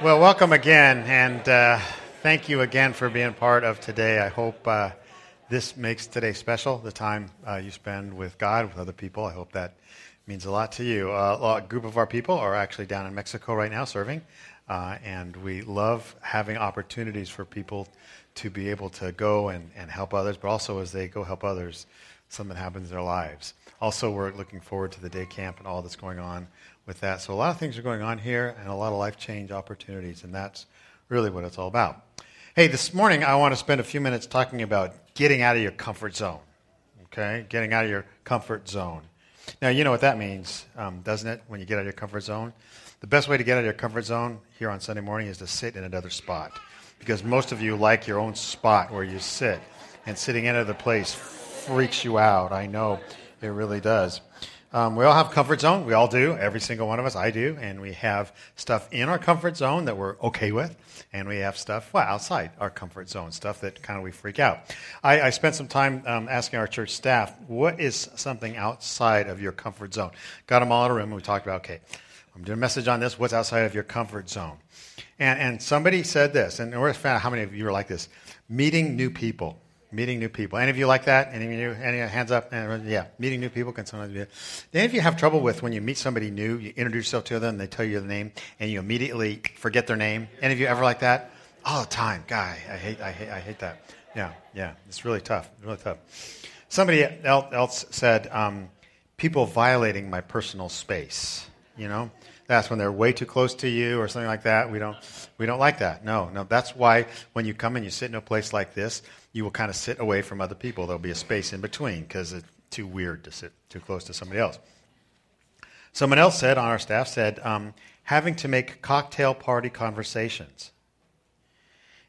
Well, welcome again, and uh, thank you again for being part of today. I hope uh, this makes today special, the time uh, you spend with God, with other people. I hope that means a lot to you. Uh, a group of our people are actually down in Mexico right now serving, uh, and we love having opportunities for people to be able to go and, and help others, but also as they go help others, something happens in their lives. Also, we're looking forward to the day camp and all that's going on with that. So a lot of things are going on here and a lot of life change opportunities, and that's really what it's all about. Hey, this morning I want to spend a few minutes talking about getting out of your comfort zone. Okay? Getting out of your comfort zone. Now, you know what that means, um, doesn't it, when you get out of your comfort zone? The best way to get out of your comfort zone here on Sunday morning is to sit in another spot. Because most of you like your own spot where you sit. And sitting in another place freaks you out. I know it really does. Um, we all have comfort zone. We all do. Every single one of us. I do. And we have stuff in our comfort zone that we're okay with, and we have stuff well outside our comfort zone, stuff that kind of we freak out. I, I spent some time um, asking our church staff, what is something outside of your comfort zone? Got them all in a room, and we talked about, okay, I'm doing a message on this. What's outside of your comfort zone? And, and somebody said this, and we're found how many of you are like this: meeting new people meeting new people. Any of you like that? Any of you? Any hands up? Yeah, meeting new people can sometimes be. Any of you have trouble with when you meet somebody new, you introduce yourself to them, they tell you the name, and you immediately forget their name? Any of you ever like that? All the time, guy. I hate, I hate, I hate that. Yeah, yeah. It's really tough. Really tough. Somebody else said, um, "People violating my personal space." You know, that's when they're way too close to you or something like that. We don't, we don't like that. No, no. That's why when you come and you sit in a place like this, you will kind of sit away from other people. There'll be a space in between because it's too weird to sit too close to somebody else. Someone else said on our staff said um, having to make cocktail party conversations.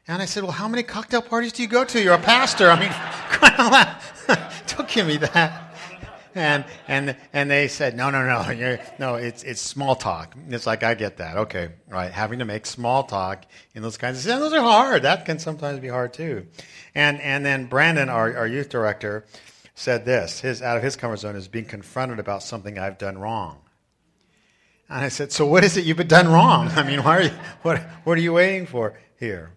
And I said, well, how many cocktail parties do you go to? You're a pastor. I mean, don't give me that and and and they said, no, no, no, You're, no, it's it's small talk. It's like I get that. Okay, right. Having to make small talk in those kinds of yeah, those are hard. That can sometimes be hard too. And and then Brandon, our, our youth director, said this: his out of his comfort zone is being confronted about something I've done wrong. And I said, so what is it you've been done wrong? I mean, why are you, what what are you waiting for here?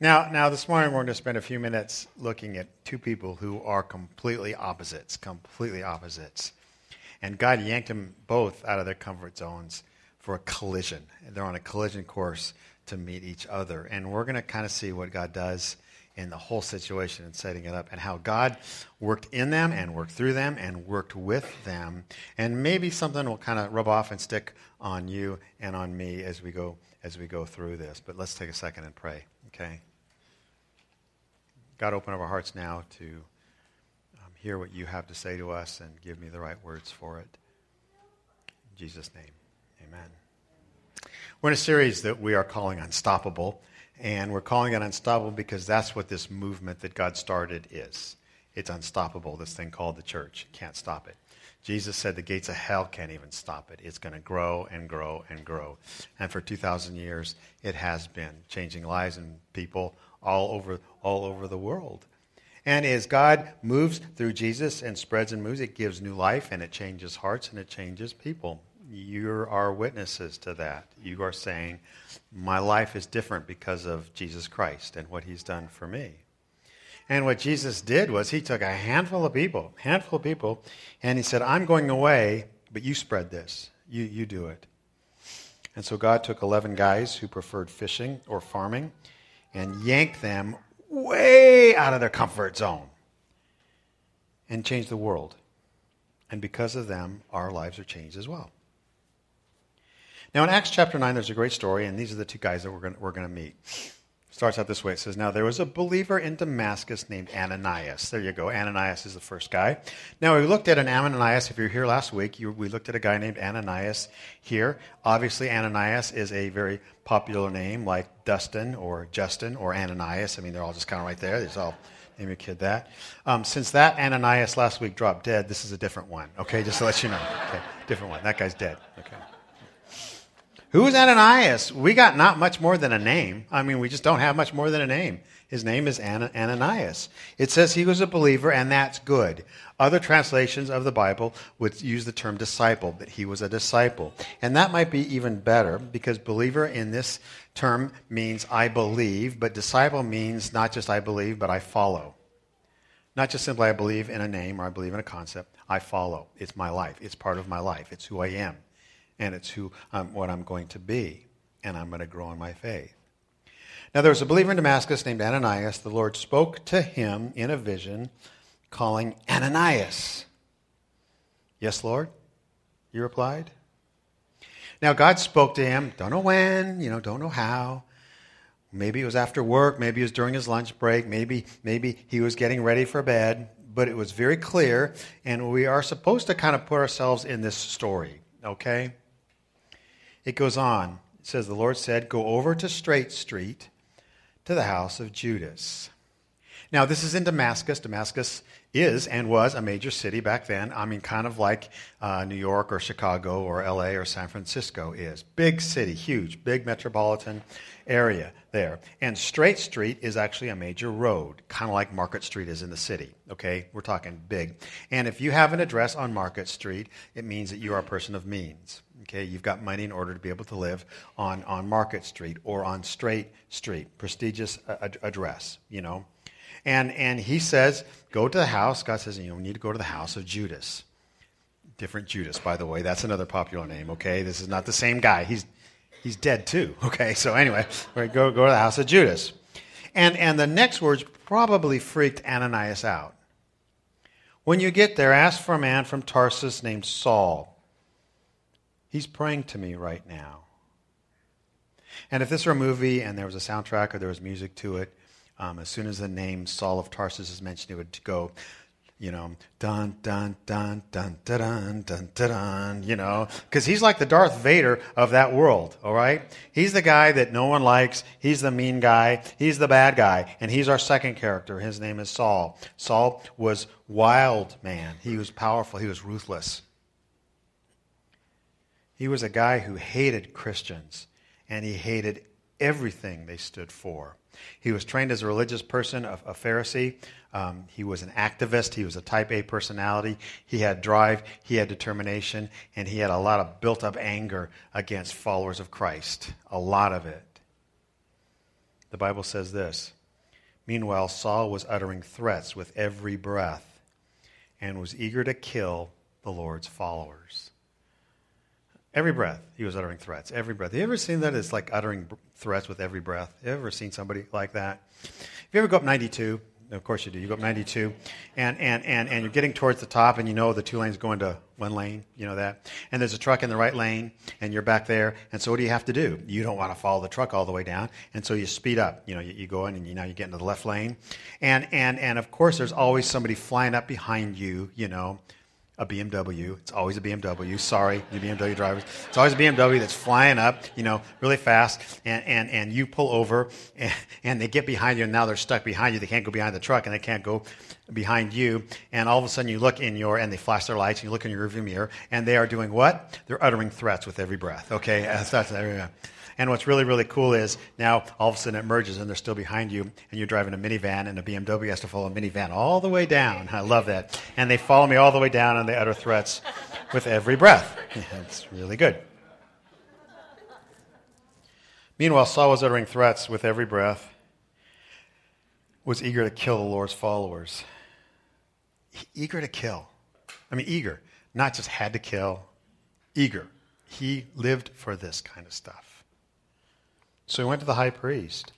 Now, now this morning we're going to spend a few minutes looking at two people who are completely opposites, completely opposites. And God yanked them both out of their comfort zones for a collision. They're on a collision course to meet each other. And we're going to kind of see what God does in the whole situation and setting it up and how God worked in them and worked through them and worked with them. And maybe something will kind of rub off and stick on you and on me as we go as we go through this. But let's take a second and pray, okay? God, open up our hearts now to um, hear what you have to say to us and give me the right words for it. In Jesus' name, amen. We're in a series that we are calling Unstoppable, and we're calling it Unstoppable because that's what this movement that God started is. It's unstoppable, this thing called the church. Can't stop it. Jesus said the gates of hell can't even stop it. It's going to grow and grow and grow. And for 2,000 years, it has been changing lives and people all over, all over the world. And as God moves through Jesus and spreads and moves, it gives new life and it changes hearts and it changes people. You are witnesses to that. You are saying, My life is different because of Jesus Christ and what he's done for me. And what Jesus did was he took a handful of people, handful of people, and he said, I'm going away, but you spread this. You, you do it. And so God took 11 guys who preferred fishing or farming and yank them way out of their comfort zone and change the world. And because of them, our lives are changed as well. Now, in Acts chapter 9, there's a great story, and these are the two guys that we're going to meet. Starts out this way. It says, Now there was a believer in Damascus named Ananias. There you go. Ananias is the first guy. Now we looked at an Ananias. If you were here last week, you, we looked at a guy named Ananias here. Obviously, Ananias is a very popular name like Dustin or Justin or Ananias. I mean, they're all just kind of right there. There's all name your kid that. Um, since that Ananias last week dropped dead, this is a different one. Okay, just to let you know. Okay, different one. That guy's dead. Okay. Who is Ananias? We got not much more than a name. I mean, we just don't have much more than a name. His name is Ananias. It says he was a believer, and that's good. Other translations of the Bible would use the term disciple, that he was a disciple. And that might be even better because believer in this term means I believe, but disciple means not just I believe, but I follow. Not just simply I believe in a name or I believe in a concept. I follow. It's my life. It's part of my life. It's who I am. And it's who I'm, what I'm going to be. And I'm going to grow in my faith. Now there was a believer in Damascus named Ananias. The Lord spoke to him in a vision, calling Ananias. Yes, Lord, he replied. Now God spoke to him, don't know when, you know, don't know how. Maybe it was after work, maybe it was during his lunch break, maybe maybe he was getting ready for bed, but it was very clear and we are supposed to kind of put ourselves in this story, okay? It goes on. It says the Lord said, "Go over to Straight Street to the house of Judas. Now, this is in Damascus. Damascus is and was a major city back then. I mean, kind of like uh, New York or Chicago or LA or San Francisco is. Big city, huge, big metropolitan area there. And Straight Street is actually a major road, kind of like Market Street is in the city. Okay? We're talking big. And if you have an address on Market Street, it means that you are a person of means. Okay, you've got money in order to be able to live on, on Market Street or on Straight Street, prestigious uh, address, you know. And, and he says, go to the house. God says, you know, we need to go to the house of Judas. Different Judas, by the way. That's another popular name, okay? This is not the same guy. He's, he's dead too, okay? So anyway, we go, go to the house of Judas. And, and the next words probably freaked Ananias out. When you get there, ask for a man from Tarsus named Saul He's praying to me right now. And if this were a movie and there was a soundtrack or there was music to it, um, as soon as the name Saul of Tarsus is mentioned, it would go, you know, dun dun dun dun dun dun dun dun, dun you know, because he's like the Darth Vader of that world. All right, he's the guy that no one likes. He's the mean guy. He's the bad guy, and he's our second character. His name is Saul. Saul was wild man. He was powerful. He was ruthless. He was a guy who hated Christians, and he hated everything they stood for. He was trained as a religious person, a, a Pharisee. Um, he was an activist. He was a type A personality. He had drive, he had determination, and he had a lot of built up anger against followers of Christ. A lot of it. The Bible says this Meanwhile, Saul was uttering threats with every breath and was eager to kill the Lord's followers. Every breath, he was uttering threats. Every breath. Have you ever seen that? It's like uttering threats with every breath. Have you ever seen somebody like that? If you ever go up 92, of course you do. You go up 92, and, and, and, and you're getting towards the top, and you know the two lanes go into one lane. You know that. And there's a truck in the right lane, and you're back there. And so what do you have to do? You don't want to follow the truck all the way down, and so you speed up. You know, you, you go in, and you now you get into the left lane, and and and of course there's always somebody flying up behind you. You know, a BMW. It's always a BMW. Sorry, you BMW drivers. It's always a BMW that's flying up, you know, really fast, and, and, and you pull over, and, and they get behind you, and now they're stuck behind you. They can't go behind the truck, and they can't go behind you. And all of a sudden, you look in your, and they flash their lights, and you look in your rearview mirror, and they are doing what? They're uttering threats with every breath. Okay, that's, that's. And what's really, really cool is now all of a sudden it merges and they're still behind you, and you're driving a minivan, and a BMW has to follow a minivan all the way down. I love that. And they follow me all the way down, and they utter threats with every breath. it's really good. Meanwhile, Saul was uttering threats with every breath, was eager to kill the Lord's followers. Eager to kill. I mean, eager. Not just had to kill, eager. He lived for this kind of stuff. So he went to the high priest.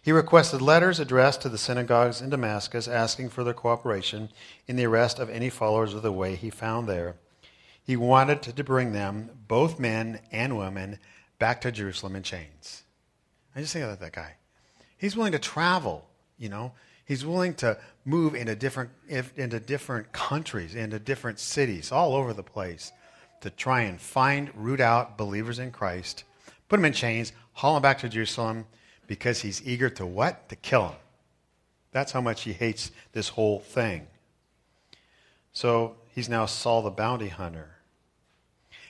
He requested letters addressed to the synagogues in Damascus asking for their cooperation in the arrest of any followers of the way he found there. He wanted to bring them, both men and women, back to Jerusalem in chains. I just think about that guy. He's willing to travel, you know. He's willing to move into different, into different countries, into different cities, all over the place, to try and find, root out believers in Christ, put them in chains, haul him back to Jerusalem because he's eager to what? To kill him. That's how much he hates this whole thing. So he's now Saul the bounty hunter.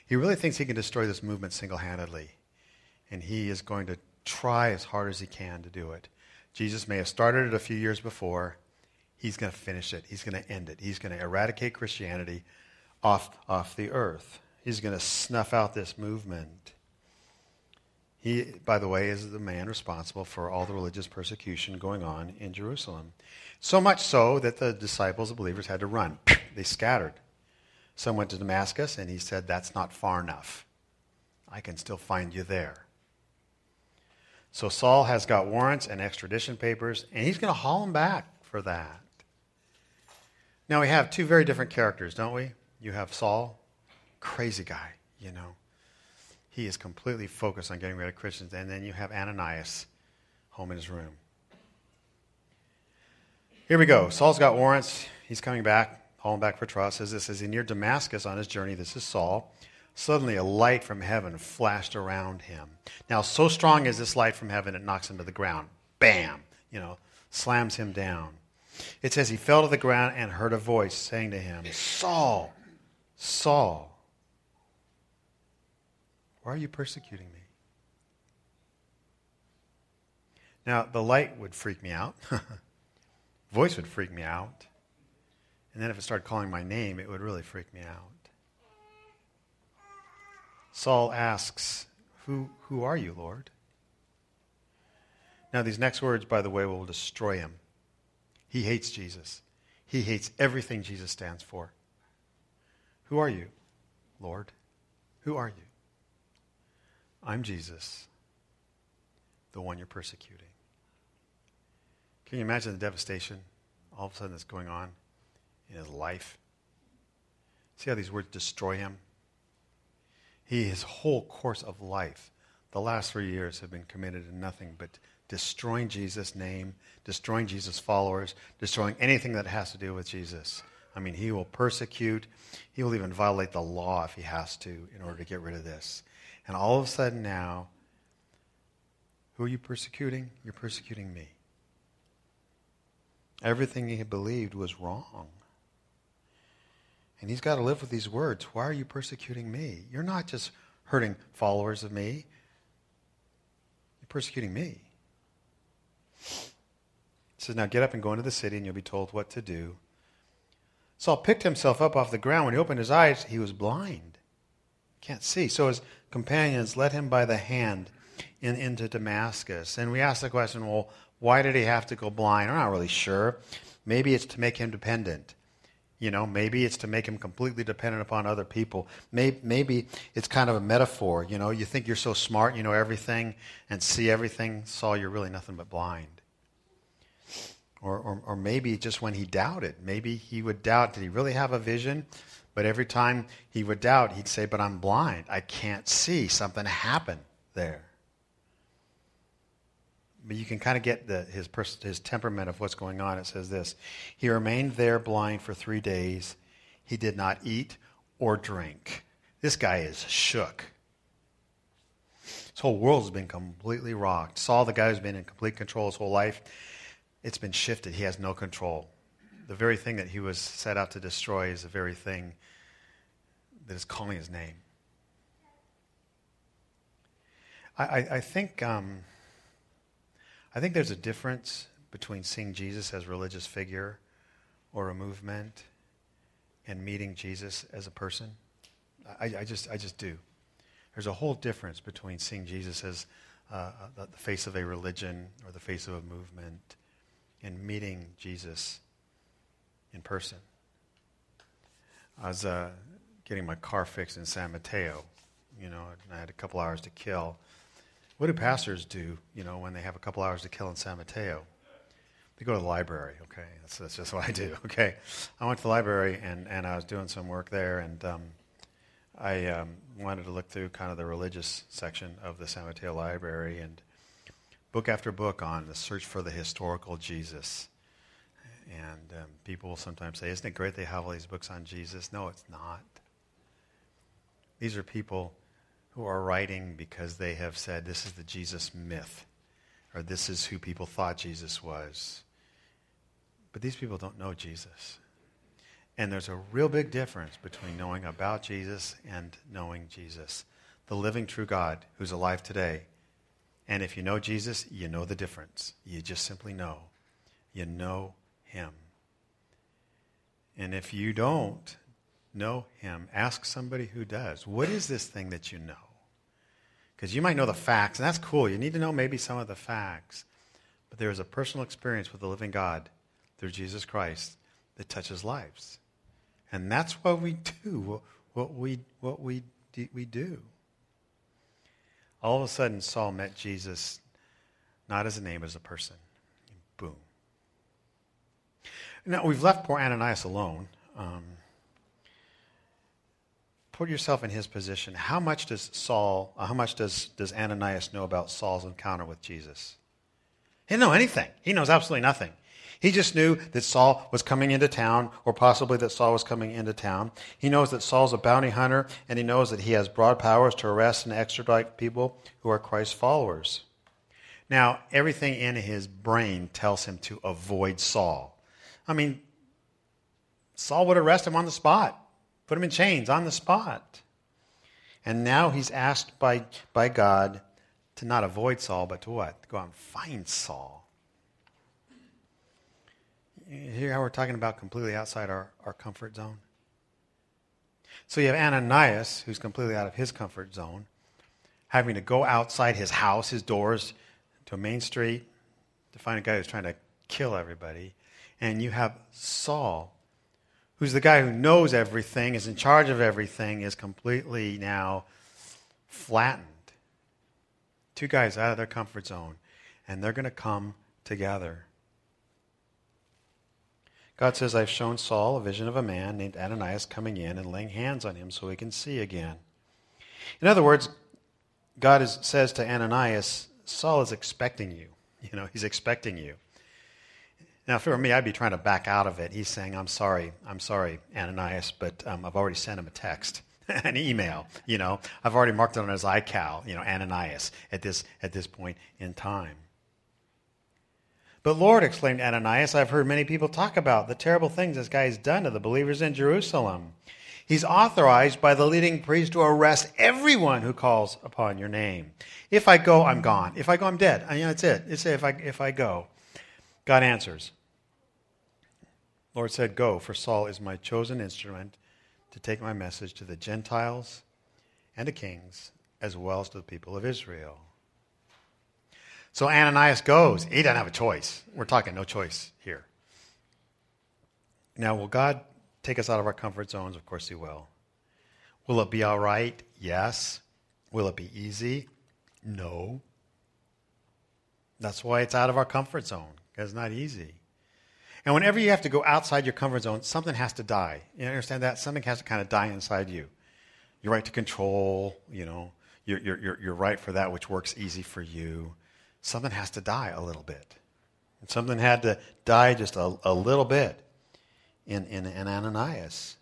He really thinks he can destroy this movement single handedly. and he is going to try as hard as he can to do it. Jesus may have started it a few years before. He's going to finish it. He's going to end it. He's going to eradicate Christianity off, off the earth. He's going to snuff out this movement. He, by the way, is the man responsible for all the religious persecution going on in Jerusalem. So much so that the disciples, the believers, had to run. They scattered. Some went to Damascus, and he said, That's not far enough. I can still find you there. So Saul has got warrants and extradition papers, and he's going to haul him back for that. Now, we have two very different characters, don't we? You have Saul, crazy guy, you know. He is completely focused on getting rid of Christians. And then you have Ananias home in his room. Here we go. Saul's got warrants. He's coming back, hauling back for trial. Says this as he near Damascus on his journey. This is Saul. Suddenly, a light from heaven flashed around him. Now, so strong is this light from heaven, it knocks him to the ground. Bam! You know, slams him down. It says he fell to the ground and heard a voice saying to him, Saul, Saul, why are you persecuting me? Now, the light would freak me out. Voice would freak me out. And then if it started calling my name, it would really freak me out. Saul asks, Who, who are you, Lord? Now, these next words, by the way, will destroy him. He hates Jesus. He hates everything Jesus stands for. Who are you, Lord? Who are you? I'm Jesus, the one you're persecuting. Can you imagine the devastation all of a sudden that's going on in his life? See how these words destroy him? He, his whole course of life, the last three years have been committed to nothing but destroying Jesus' name, destroying Jesus' followers, destroying anything that has to do with Jesus. I mean, he will persecute. He will even violate the law if he has to in order to get rid of this. And all of a sudden now, who are you persecuting? You're persecuting me. Everything he believed was wrong. And he's got to live with these words. Why are you persecuting me? You're not just hurting followers of me, you're persecuting me. He says, Now get up and go into the city, and you'll be told what to do. Saul picked himself up off the ground. When he opened his eyes, he was blind. Can't see. So his companions led him by the hand in, into Damascus. And we ask the question, well, why did he have to go blind? I'm not really sure. Maybe it's to make him dependent. You know, maybe it's to make him completely dependent upon other people. Maybe, maybe it's kind of a metaphor. You know, you think you're so smart, you know everything and see everything. Saul, you're really nothing but blind. Or, or, or maybe just when he doubted, maybe he would doubt, did he really have a vision? But every time he would doubt, he'd say, But I'm blind. I can't see. Something happened there. But you can kind of get the, his, pers- his temperament of what's going on. It says this He remained there blind for three days. He did not eat or drink. This guy is shook. His whole world has been completely rocked. Saul, the guy who's been in complete control his whole life, it's been shifted. He has no control the very thing that he was set out to destroy is the very thing that is calling his name. I, I, I think um, I think there's a difference between seeing Jesus as a religious figure or a movement and meeting Jesus as a person. I, I just I just do. There's a whole difference between seeing Jesus as uh, the face of a religion or the face of a movement and meeting Jesus in person. I was uh, getting my car fixed in San Mateo, you know, and I had a couple hours to kill. What do pastors do, you know, when they have a couple hours to kill in San Mateo? They go to the library, okay? That's, that's just what I do, okay? I went to the library and, and I was doing some work there, and um, I um, wanted to look through kind of the religious section of the San Mateo library and book after book on the search for the historical Jesus. And um, people will sometimes say, Isn't it great they have all these books on Jesus? No, it's not. These are people who are writing because they have said, This is the Jesus myth, or this is who people thought Jesus was. But these people don't know Jesus. And there's a real big difference between knowing about Jesus and knowing Jesus. The living true God who's alive today And if you know Jesus, you know the difference. You just simply know. You know him. And if you don't know him, ask somebody who does. What is this thing that you know? Because you might know the facts, and that's cool. You need to know maybe some of the facts. But there is a personal experience with the living God through Jesus Christ that touches lives. And that's what we do, what we, what we, we do. All of a sudden, Saul met Jesus not as a name, as a person. Boom. Now, we've left poor Ananias alone. Um, put yourself in his position. How much does Saul, uh, how much does, does Ananias know about Saul's encounter with Jesus? He didn't know anything. He knows absolutely nothing. He just knew that Saul was coming into town, or possibly that Saul was coming into town. He knows that Saul's a bounty hunter, and he knows that he has broad powers to arrest and extradite people who are Christ's followers. Now, everything in his brain tells him to avoid Saul. I mean, Saul would arrest him on the spot, put him in chains on the spot. And now he's asked by, by God to not avoid Saul, but to what? To go out and find Saul hear how we're talking about completely outside our, our comfort zone? So you have Ananias, who's completely out of his comfort zone, having to go outside his house, his doors, to a main street to find a guy who's trying to kill everybody. And you have Saul, who's the guy who knows everything, is in charge of everything, is completely now flattened. Two guys out of their comfort zone, and they're going to come together. God says, I've shown Saul a vision of a man named Ananias coming in and laying hands on him so he can see again. In other words, God is, says to Ananias, Saul is expecting you. You know, he's expecting you. Now, for me, I'd be trying to back out of it. He's saying, I'm sorry, I'm sorry, Ananias, but um, I've already sent him a text, an email. You know, I've already marked it on his iCal, you know, Ananias, at this, at this point in time. But Lord, exclaimed Ananias, I've heard many people talk about the terrible things this guy has done to the believers in Jerusalem. He's authorized by the leading priest to arrest everyone who calls upon your name. If I go, I'm gone. If I go, I'm dead. I mean, that's it. It's if I, if I go. God answers. Lord said, Go, for Saul is my chosen instrument to take my message to the Gentiles and to kings, as well as to the people of Israel. So Ananias goes. He doesn't have a choice. We're talking no choice here. Now, will God take us out of our comfort zones? Of course, He will. Will it be all right? Yes. Will it be easy? No. That's why it's out of our comfort zone, it's not easy. And whenever you have to go outside your comfort zone, something has to die. You understand that? Something has to kind of die inside you. Your right to control, you know, your, your, your right for that which works easy for you something has to die a little bit. And something had to die just a, a little bit in, in, in Ananias.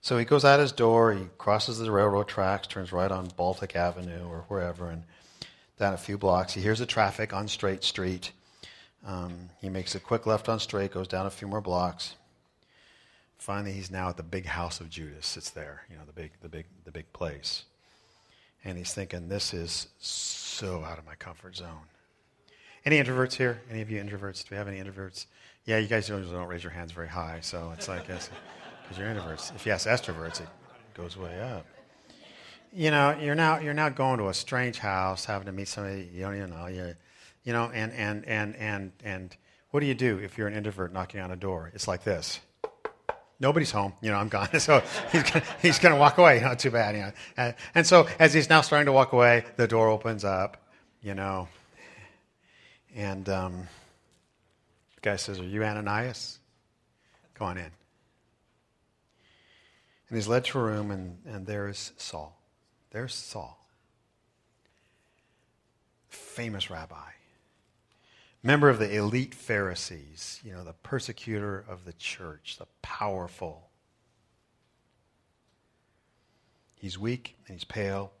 So he goes out his door, he crosses the railroad tracks, turns right on Baltic Avenue or wherever, and down a few blocks. He hears the traffic on Straight Street. Um, he makes a quick left on Straight, goes down a few more blocks. Finally, he's now at the big house of Judas. It's there, you know, the big, the big, the big place. And he's thinking, this is so out of my comfort zone. Any introverts here? Any of you introverts? Do we have any introverts? Yeah, you guys don't, don't raise your hands very high, so it's like, because you're introverts. If you ask extroverts, it goes way up. You know, you're now, you're now going to a strange house, having to meet somebody you don't even know. You, you know, and, and, and, and, and what do you do if you're an introvert knocking on a door? It's like this nobody's home. You know, I'm gone. So he's gonna, he's to walk away. Not too bad. You know. And, and so as he's now starting to walk away, the door opens up. You know, and um, the guy says, "Are you Ananias? Go on in." And he's led to a room, and, and there's Saul. There's Saul, famous rabbi member of the elite Pharisees, you know, the persecutor of the church, the powerful. He's weak and he's pale,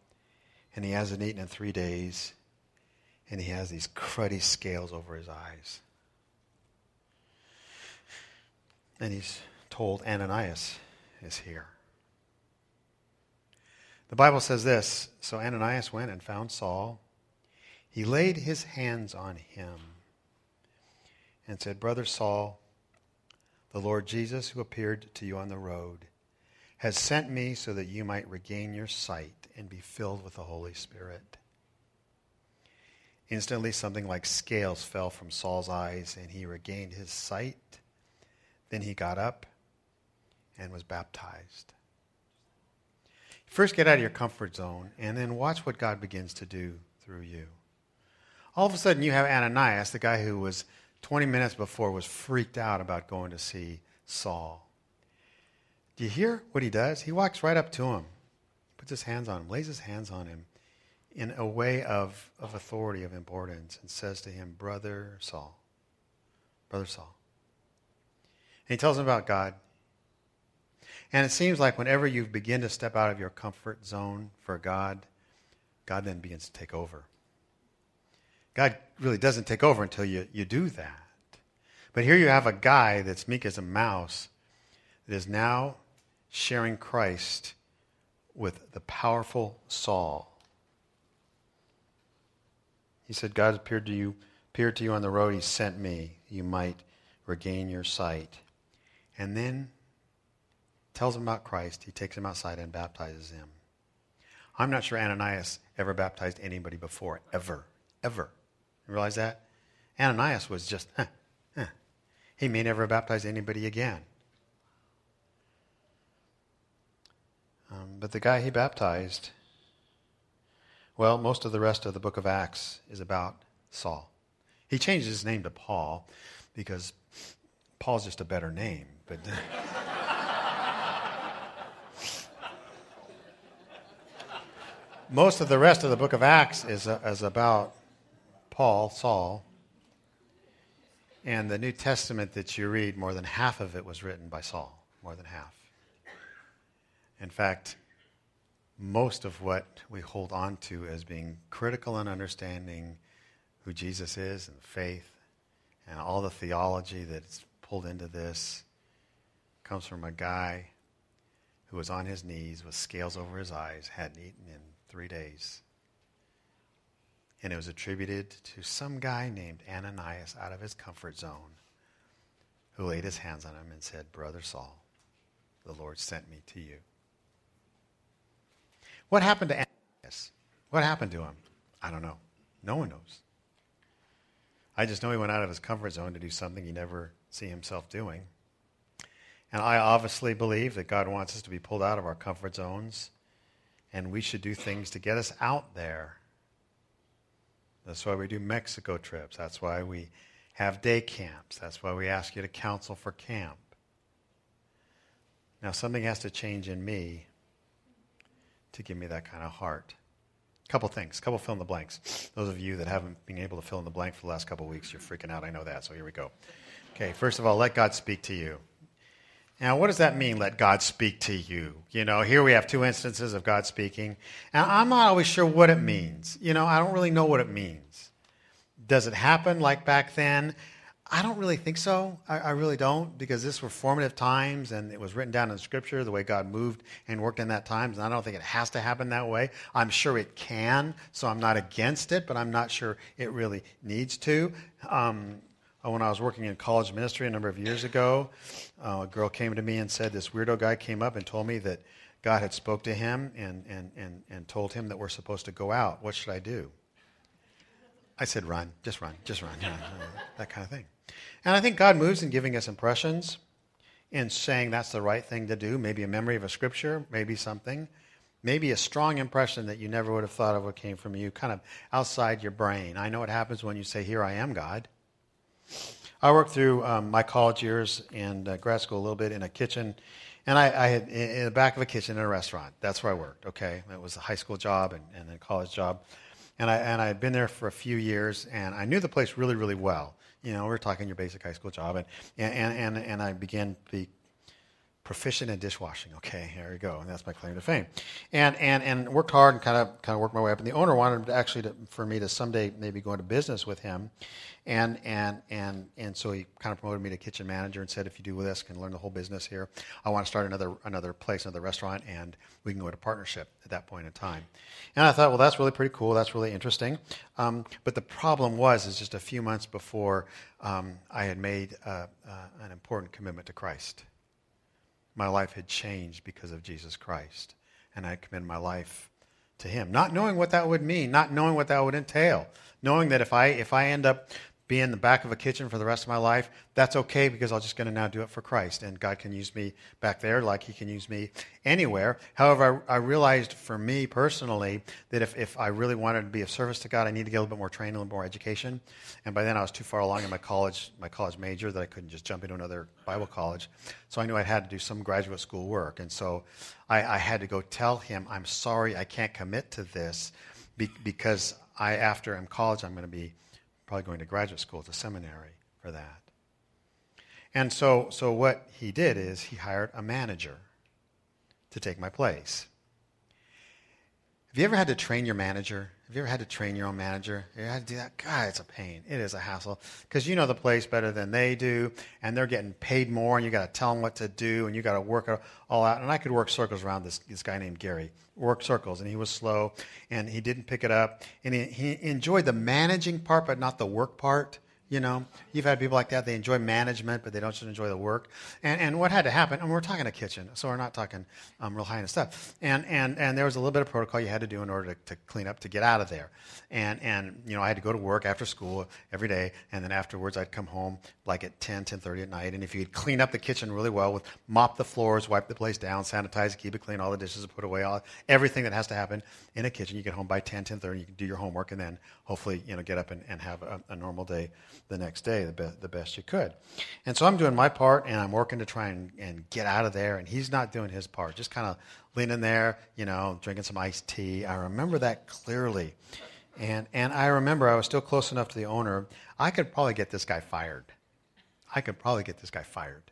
and he hasn't eaten in three days, and he has these cruddy scales over his eyes. And he's told Ananias is here. The Bible says this So Ananias went and found Saul he laid his hands on him and said, Brother Saul, the Lord Jesus, who appeared to you on the road, has sent me so that you might regain your sight and be filled with the Holy Spirit. Instantly, something like scales fell from Saul's eyes, and he regained his sight. Then he got up and was baptized. First, get out of your comfort zone, and then watch what God begins to do through you. All of a sudden, you have Ananias, the guy who was 20 minutes before was freaked out about going to see Saul. Do you hear what he does? He walks right up to him, puts his hands on him, lays his hands on him in a way of, of authority, of importance, and says to him, Brother Saul, Brother Saul. And he tells him about God. And it seems like whenever you begin to step out of your comfort zone for God, God then begins to take over. God really doesn't take over until you, you do that. But here you have a guy that's meek as a mouse that is now sharing Christ with the powerful Saul. He said, God appeared to you, appeared to you on the road. He sent me. You might regain your sight. And then tells him about Christ. He takes him outside and baptizes him. I'm not sure Ananias ever baptized anybody before, ever, ever. Realize that? Ananias was just, huh, huh. He may never baptize anybody again. Um, but the guy he baptized, well, most of the rest of the book of Acts is about Saul. He changed his name to Paul because Paul's just a better name. But most of the rest of the book of Acts is, uh, is about Paul, Saul, and the New Testament that you read, more than half of it was written by Saul, more than half. In fact, most of what we hold on to as being critical in understanding who Jesus is and faith and all the theology that's pulled into this comes from a guy who was on his knees with scales over his eyes, hadn't eaten in three days and it was attributed to some guy named Ananias out of his comfort zone who laid his hands on him and said, Brother Saul, the Lord sent me to you. What happened to Ananias? What happened to him? I don't know. No one knows. I just know he went out of his comfort zone to do something he never see himself doing. And I obviously believe that God wants us to be pulled out of our comfort zones, and we should do things to get us out there that's why we do Mexico trips. That's why we have day camps. That's why we ask you to counsel for camp. Now, something has to change in me to give me that kind of heart. A couple things, a couple fill in the blanks. Those of you that haven't been able to fill in the blank for the last couple weeks, you're freaking out. I know that, so here we go. Okay, first of all, let God speak to you. Now, what does that mean, let God speak to you? You know, here we have two instances of God speaking. And I'm not always sure what it means. You know, I don't really know what it means. Does it happen like back then? I don't really think so. I, I, really don't, because this were formative times and it was written down in Scripture the way God moved and worked in that times. And I don't think it has to happen that way. I'm sure it can, so I'm not against it, but I'm not sure it really needs to. Um, when I was working in college ministry a number of years ago, uh, a girl came to me and said, This weirdo guy came up and told me that God had spoke to him and, and, and, and told him that we're supposed to go out. What should I do? I said, Run, just run, just run, you know, that kind of thing. And I think God moves in giving us impressions, in saying that's the right thing to do, maybe a memory of a scripture, maybe something, maybe a strong impression that you never would have thought of what came from you, kind of outside your brain. I know what happens when you say, Here I am, God. I worked through um, my college years and uh, grad school a little bit in a kitchen, and I, I, had in the back of a kitchen in a restaurant. That's where I worked. Okay, it was a high school job and, and a college job, and I and I had been there for a few years, and I knew the place really, really well. You know, we are talking your basic high school job, and and and and I began to be proficient in dishwashing. Okay, here we go, and that's my claim to fame. And and and worked hard and kind of kind of worked my way up. And the owner wanted actually to, for me to someday maybe go into business with him, and and and and so he kind of promoted me to kitchen manager and said, if you do with this, can learn the whole business here. I want to start another another place, another restaurant, and we can go into partnership at that point in time. And I thought, well, that's really pretty cool. That's really interesting. Um, but the problem was, is just a few months before um, I had made uh, uh, an important commitment to Christ my life had changed because of Jesus Christ. And I committed my life to him, not knowing what that would mean, not knowing what that would entail, knowing that if I, if I end up be in the back of a kitchen for the rest of my life, that's okay because I'm just going to now do it for Christ. And God can use me back there like He can use me anywhere. However, I, I realized for me personally that if, if I really wanted to be of service to God, I need to get a little bit more training, a little more education. And by then I was too far along in my college, my college major that I couldn't just jump into another Bible college. So I knew I had to do some graduate school work. And so I, I had to go tell him, I'm sorry, I can't commit to this because I, after I'm college, I'm going to be probably going to graduate school to seminary for that. And so, so what he did is he hired a manager to take my place. Have you ever had to train your manager? Have you ever had to train your own manager? You had to do that? God, it's a pain. It is a hassle because you know the place better than they do, and they're getting paid more, and you got to tell them what to do, and you got to work it all out. And I could work circles around this, this guy named Gary, work circles, and he was slow, and he didn't pick it up, and he, he enjoyed the managing part, but not the work part. You know, you've had people like that. They enjoy management, but they don't just enjoy the work. And, and what had to happen, and we're talking a kitchen, so we're not talking um, real high end stuff. And, and, and there was a little bit of protocol you had to do in order to, to clean up, to get out of there. And, and, you know, I had to go to work after school every day, and then afterwards I'd come home like at 10, 10.30 at night. And if you could clean up the kitchen really well with mop the floors, wipe the place down, sanitize keep it clean, all the dishes put away, all, everything that has to happen in a kitchen, you get home by 10, 10.30, you can do your homework, and then hopefully, you know, get up and, and have a, a normal day the next day the, be- the best you could. And so I'm doing my part and I'm working to try and, and get out of there. And he's not doing his part, just kind of leaning there, you know, drinking some iced tea. I remember that clearly. And, and I remember I was still close enough to the owner. I could probably get this guy fired. I could probably get this guy fired.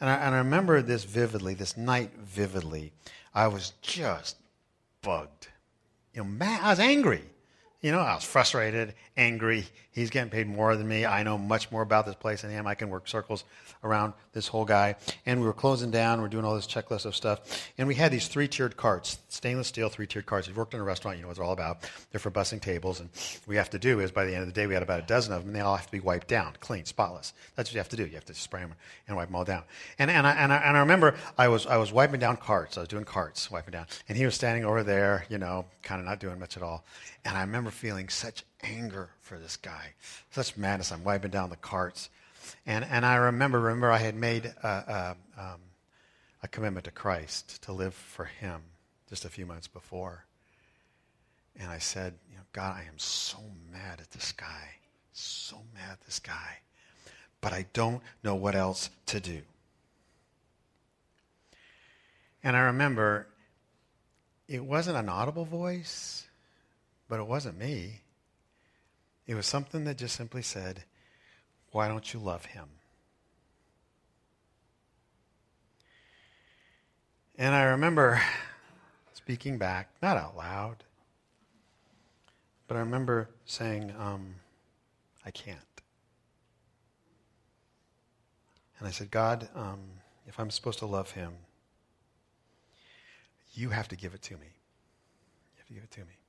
And I, and I remember this vividly, this night vividly. I was just bugged. You know, mad, I was angry. You know, I was frustrated, angry. He's getting paid more than me. I know much more about this place than him. I can work circles around this whole guy. And we were closing down. We're doing all this checklist of stuff. And we had these three tiered carts, stainless steel three tiered carts. If you've worked in a restaurant, you know what they're all about. They're for bussing tables. And we have to do is by the end of the day, we had about a dozen of them, and they all have to be wiped down, clean, spotless. That's what you have to do. You have to spray them and wipe them all down. And, and, I, and, I, and I remember I was, I was wiping down carts. I was doing carts, wiping down. And he was standing over there, you know, kind of not doing much at all. And I remember feeling such anger for this guy, such madness. I'm wiping down the carts. And, and I remember, remember I had made a, a, um, a commitment to Christ to live for him just a few months before. And I said, you know, God, I am so mad at this guy. So mad at this guy. But I don't know what else to do. And I remember it wasn't an audible voice. But it wasn't me. It was something that just simply said, Why don't you love him? And I remember speaking back, not out loud, but I remember saying, um, I can't. And I said, God, um, if I'm supposed to love him, you have to give it to me. You have to give it to me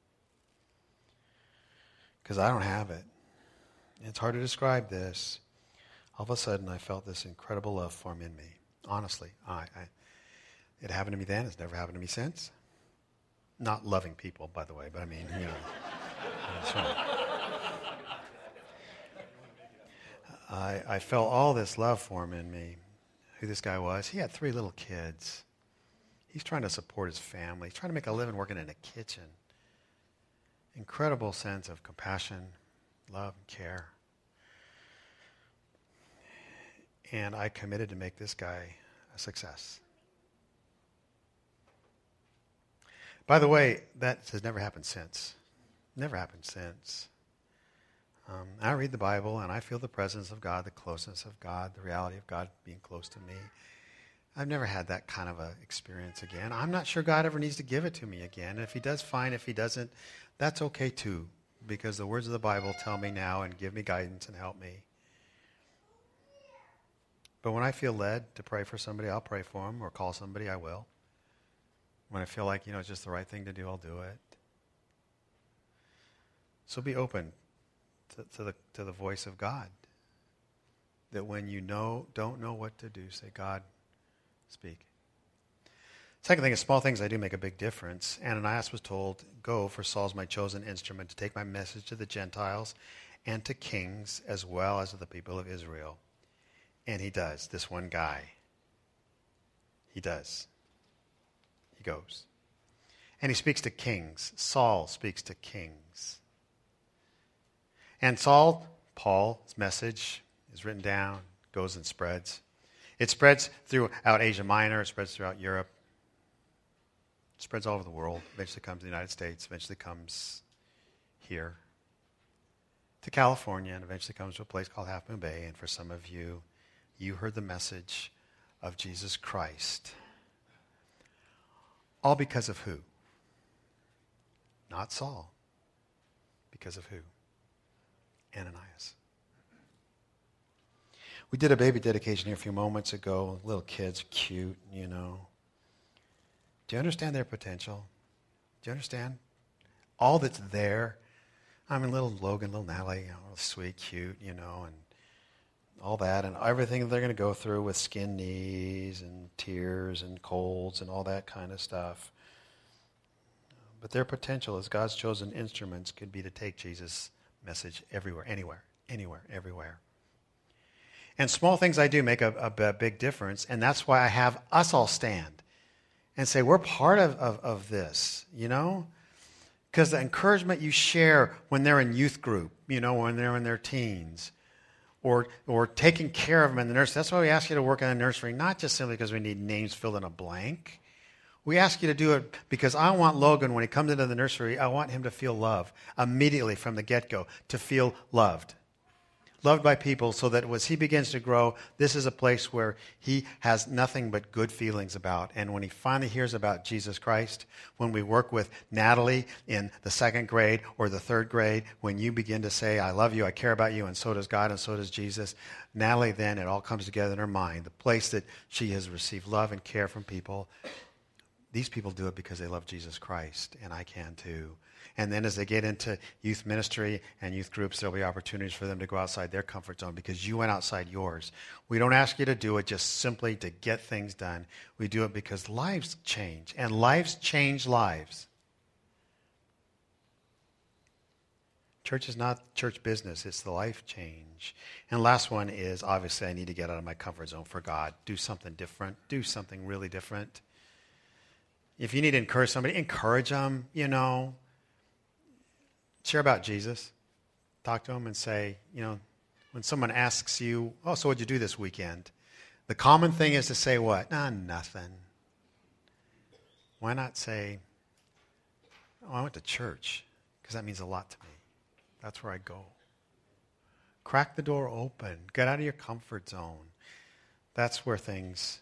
because I don't have it. It's hard to describe this. All of a sudden, I felt this incredible love form in me. Honestly, I, I, it happened to me then. It's never happened to me since. Not loving people, by the way, but I mean, you know. that's right. I, I felt all this love form in me. Who this guy was. He had three little kids. He's trying to support his family. He's trying to make a living working in a kitchen incredible sense of compassion, love, and care. And I committed to make this guy a success. By the way, that has never happened since. Never happened since. Um, I read the Bible and I feel the presence of God, the closeness of God, the reality of God being close to me. I've never had that kind of a experience again. I'm not sure God ever needs to give it to me again. And if He does, fine. If He doesn't, that's okay too, because the words of the Bible tell me now and give me guidance and help me. But when I feel led to pray for somebody, I'll pray for them, or call somebody, I will. When I feel like, you know, it's just the right thing to do, I'll do it. So be open to, to, the, to the voice of God. That when you know, don't know what to do, say, God, speak. Second thing is small things I do make a big difference. Ananias was told, Go, for Saul's my chosen instrument to take my message to the Gentiles and to kings as well as to the people of Israel. And he does, this one guy. He does. He goes. And he speaks to kings. Saul speaks to kings. And Saul, Paul's message is written down, goes and spreads. It spreads throughout Asia Minor, it spreads throughout Europe, spreads all over the world, eventually comes to the United States, eventually comes here to California, and eventually comes to a place called Half Moon Bay. And for some of you, you heard the message of Jesus Christ. All because of who? Not Saul. Because of who? Ananias. We did a baby dedication here a few moments ago. Little kids, cute, you know. Do you understand their potential? Do you understand? All that's there. I mean, little Logan, little Natalie, you know, sweet, cute, you know, and all that, and everything they're going to go through with skin knees and tears and colds and all that kind of stuff. But their potential as God's chosen instruments could be to take Jesus' message everywhere, anywhere, anywhere, everywhere. And small things I do make a, a, a big difference, and that's why I have us all stand and say, we're part of, of, of this, you know? Because the encouragement you share when they're in youth group, you know, when they're in their teens, or, or taking care of them in the nursery. That's why we ask you to work in a nursery, not just simply because we need names filled in a blank. We ask you to do it because I want Logan, when he comes into the nursery, I want him to feel love immediately from the get go, to feel loved loved by people, so that as he begins to grow, this is a place where he has nothing but good feelings about. And when he finally hears about Jesus Christ, when we work with Natalie in the second grade or the third grade, when you begin to say, I love you, I care about you, and so does God, and so does Jesus, Natalie then, it all comes together in her mind. The place that she has received love and care from people. These people do it because they love Jesus Christ, and I can too. And then as they get into youth ministry and youth groups, there'll be opportunities for them to go outside their comfort zone because you went outside yours. We don't ask you to do it just simply to get things done. We do it because lives change, and lives change lives. Church is not church business, it's the life change. And last one is obviously I need to get out of my comfort zone for God. Do something different. Do something really different. If you need to encourage somebody, encourage them, you know share about Jesus. Talk to them and say, you know, when someone asks you, oh, so what'd you do this weekend? The common thing is to say what? Nah, nothing. Why not say, oh, I went to church? Because that means a lot to me. That's where I go. Crack the door open. Get out of your comfort zone. That's where things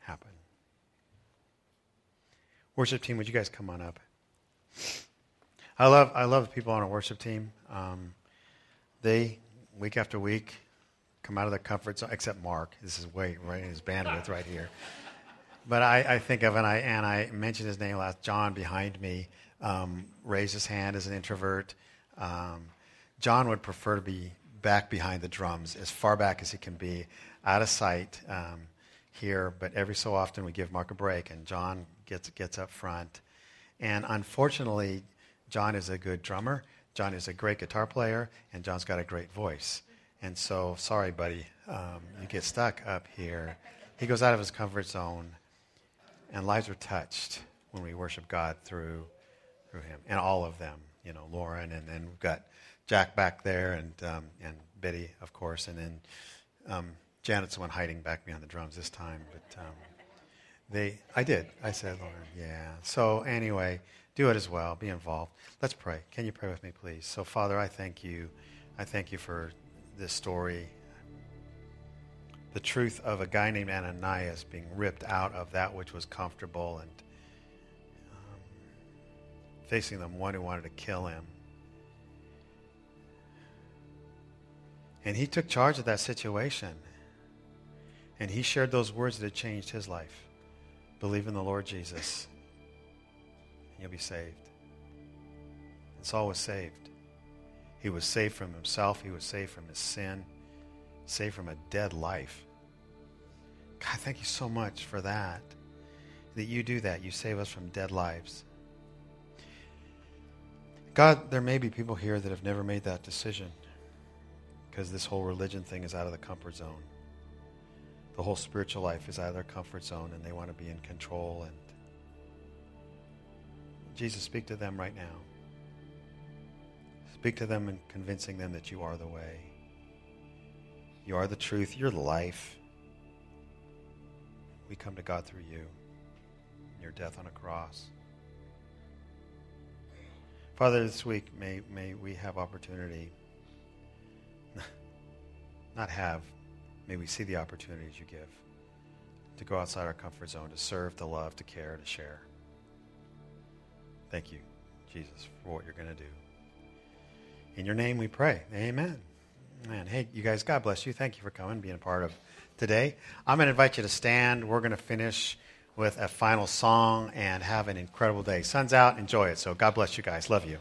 happen. Worship team, would you guys come on up? I love I love people on our worship team. Um, they week after week come out of their comfort zone. Except Mark, this is way right in his bandwidth right here. But I, I think of and I and I mentioned his name last. John behind me um, raised his hand as an introvert. Um, John would prefer to be back behind the drums, as far back as he can be, out of sight um, here. But every so often we give Mark a break, and John gets gets up front. And unfortunately, John is a good drummer, John is a great guitar player, and John's got a great voice. And so, sorry, buddy, um, you get stuck up here. He goes out of his comfort zone, and lives are touched when we worship God through through him, and all of them. You know, Lauren, and then we've got Jack back there, and um, and Betty, of course, and then um, Janet's the one hiding back behind the drums this time. But um, they, I did. I said, Lauren, yeah. So anyway, do it as well. Be involved. Let's pray. Can you pray with me, please? So, Father, I thank you I thank you for this story. The truth of a guy named Ananias being ripped out of that which was comfortable and um, facing the one who wanted to kill him. And he took charge of that situation. And he shared those words that changed his life. Believe in the Lord Jesus, you'll be saved. And Saul was saved. He was saved from himself. He was saved from his sin, saved from a dead life. God, thank you so much for that. That you do that. You save us from dead lives. God, there may be people here that have never made that decision because this whole religion thing is out of the comfort zone. The whole spiritual life is out of their comfort zone and they want to be in control. And Jesus, speak to them right now. Speak to them and convincing them that you are the way. You are the truth. You're life. We come to God through you, your death on a cross. Father, this week may, may we have opportunity, not have, may we see the opportunities you give to go outside our comfort zone, to serve, to love, to care, to share. Thank you, Jesus, for what you're going to do. In your name we pray. Amen. Man, hey, you guys, God bless you. Thank you for coming, being a part of today. I'm going to invite you to stand. We're going to finish with a final song and have an incredible day. Sun's out. Enjoy it. So God bless you guys. Love you.